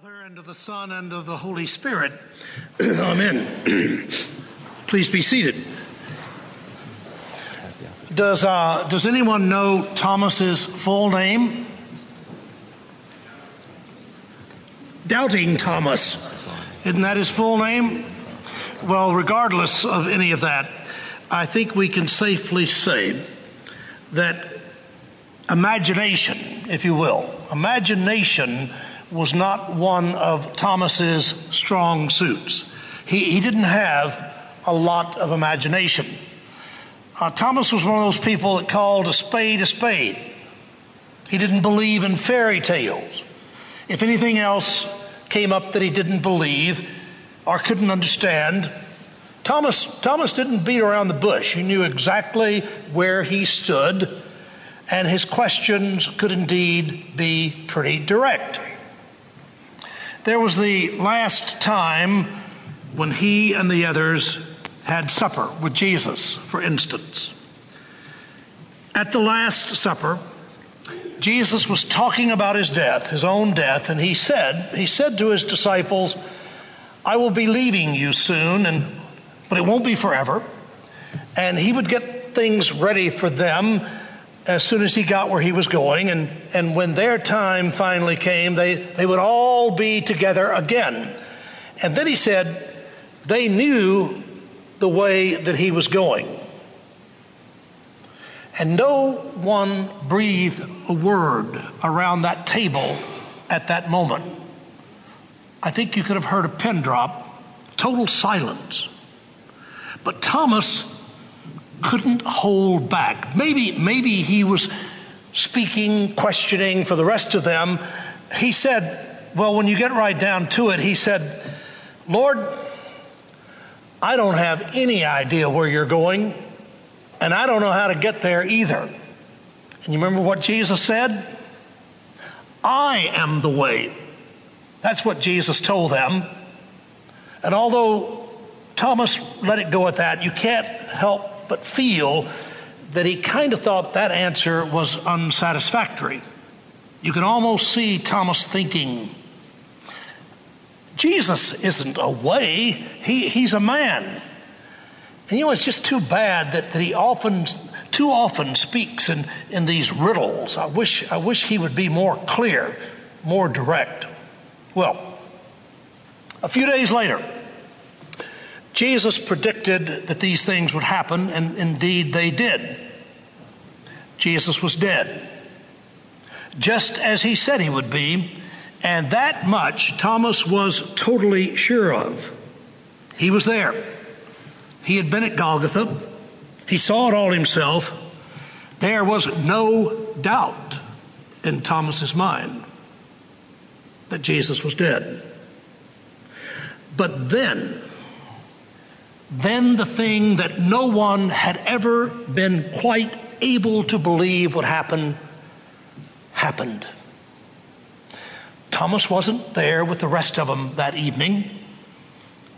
Father, and of the Son, and of the Holy Spirit. Amen. Please be seated. Does, uh, does anyone know Thomas's full name? Doubting Thomas. Isn't that his full name? Well, regardless of any of that, I think we can safely say that imagination, if you will, imagination was not one of Thomas's strong suits. He, he didn't have a lot of imagination. Uh, Thomas was one of those people that called a spade a spade. He didn't believe in fairy tales. If anything else came up that he didn't believe or couldn't understand, Thomas, Thomas didn't beat around the bush. He knew exactly where he stood, and his questions could indeed be pretty direct. There was the last time when he and the others had supper with Jesus, for instance. At the Last Supper, Jesus was talking about his death, his own death, and he said, he said to his disciples, I will be leaving you soon, and but it won't be forever. And he would get things ready for them as soon as he got where he was going. And, and when their time finally came, they, they would all be together again. And then he said, they knew the way that he was going. And no one breathed a word around that table at that moment. I think you could have heard a pin drop, total silence. But Thomas couldn't hold back. Maybe, maybe he was speaking, questioning for the rest of them. He said, Well, when you get right down to it, he said, Lord, I don't have any idea where you're going, and I don't know how to get there either. And you remember what Jesus said? I am the way. That's what Jesus told them. And although Thomas let it go at that, you can't help but feel that he kind of thought that answer was unsatisfactory. You can almost see Thomas thinking, Jesus isn't a way, he, he's a man. And you know, it's just too bad that, that he often, too often speaks in, in these riddles. I wish, I wish he would be more clear, more direct. Well, a few days later, Jesus predicted that these things would happen, and indeed they did. Jesus was dead, just as he said he would be, and that much Thomas was totally sure of. He was there. He had been at Golgotha, he saw it all himself. There was no doubt in Thomas's mind that Jesus was dead. But then, then the thing that no one had ever been quite able to believe would happen happened. Thomas wasn't there with the rest of them that evening.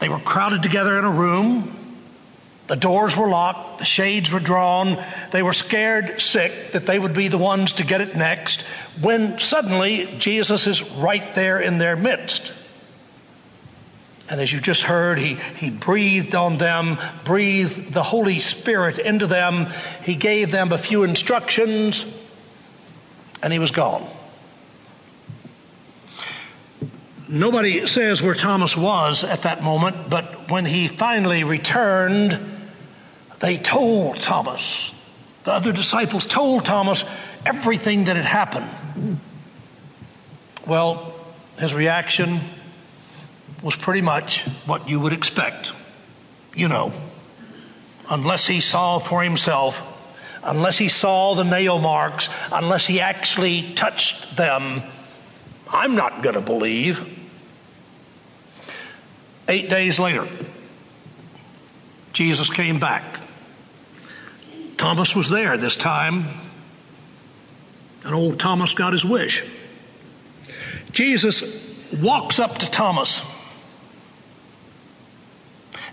They were crowded together in a room. The doors were locked, the shades were drawn. They were scared sick that they would be the ones to get it next when suddenly Jesus is right there in their midst. And as you just heard, he, he breathed on them, breathed the Holy Spirit into them. He gave them a few instructions, and he was gone. Nobody says where Thomas was at that moment, but when he finally returned, they told Thomas, the other disciples told Thomas everything that had happened. Well, his reaction was pretty much what you would expect. You know, unless he saw for himself, unless he saw the nail marks, unless he actually touched them, I'm not going to believe. Eight days later, Jesus came back. Thomas was there this time, and old Thomas got his wish. Jesus walks up to Thomas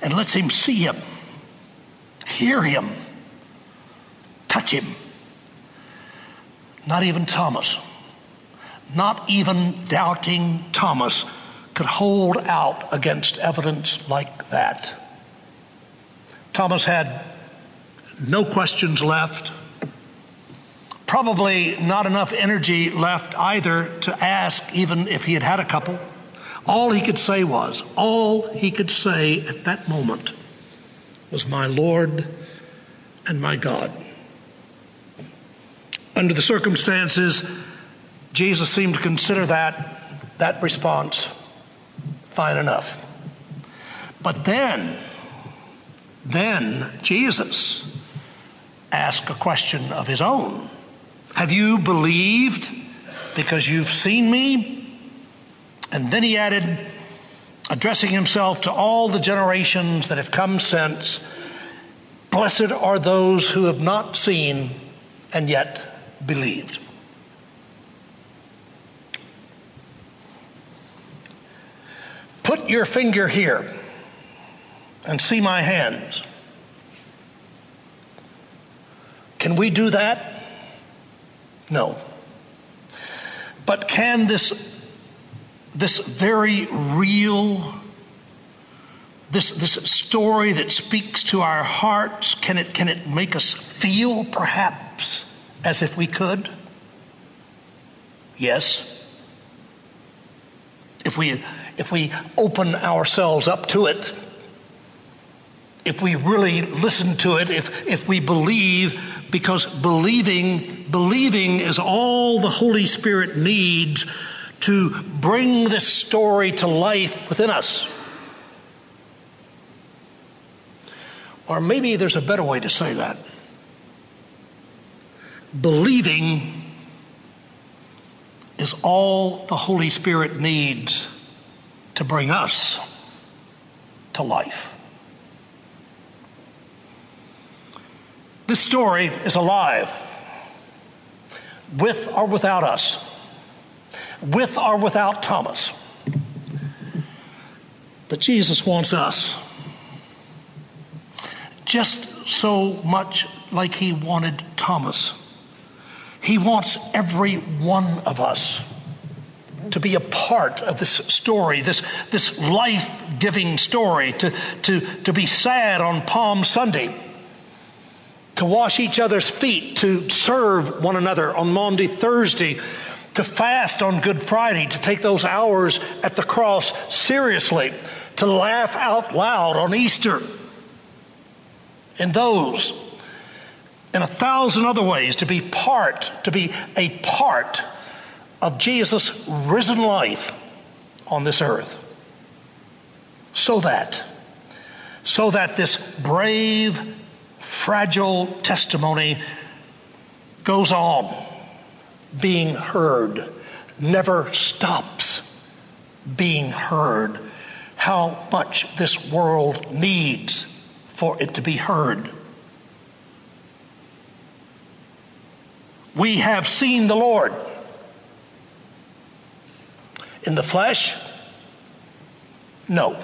and lets him see him, hear him, touch him. Not even Thomas, not even doubting Thomas could hold out against evidence like that. Thomas had no questions left, probably not enough energy left either to ask, even if he had had a couple. All he could say was, all he could say at that moment was, My Lord and my God. Under the circumstances, Jesus seemed to consider that, that response fine enough. But then, then Jesus asked a question of his own Have you believed because you've seen me? And then he added, addressing himself to all the generations that have come since Blessed are those who have not seen and yet believed. Put your finger here and see my hands. Can we do that? No. But can this, this very real, this, this story that speaks to our hearts, can it, can it make us feel perhaps as if we could? Yes. If we, if we open ourselves up to it, if we really listen to it, if, if we believe, because believing, believing is all the Holy Spirit needs to bring this story to life within us. Or maybe there's a better way to say that believing is all the Holy Spirit needs to bring us to life. This story is alive, with or without us, with or without Thomas. But Jesus wants us just so much like he wanted Thomas he wants every one of us to be a part of this story, this, this life giving story, to, to, to be sad on Palm Sunday, to wash each other's feet, to serve one another on Maundy Thursday, to fast on Good Friday, to take those hours at the cross seriously, to laugh out loud on Easter. And those in a thousand other ways to be part, to be a part of Jesus' risen life on this earth. So that, so that this brave, fragile testimony goes on being heard, never stops being heard. How much this world needs for it to be heard. we have seen the Lord. In the flesh? No.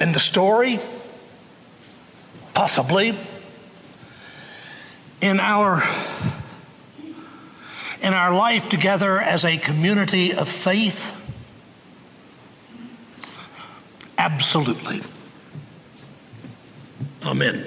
In the story? Possibly. In our in our life together as a community of faith? Absolutely. Amen.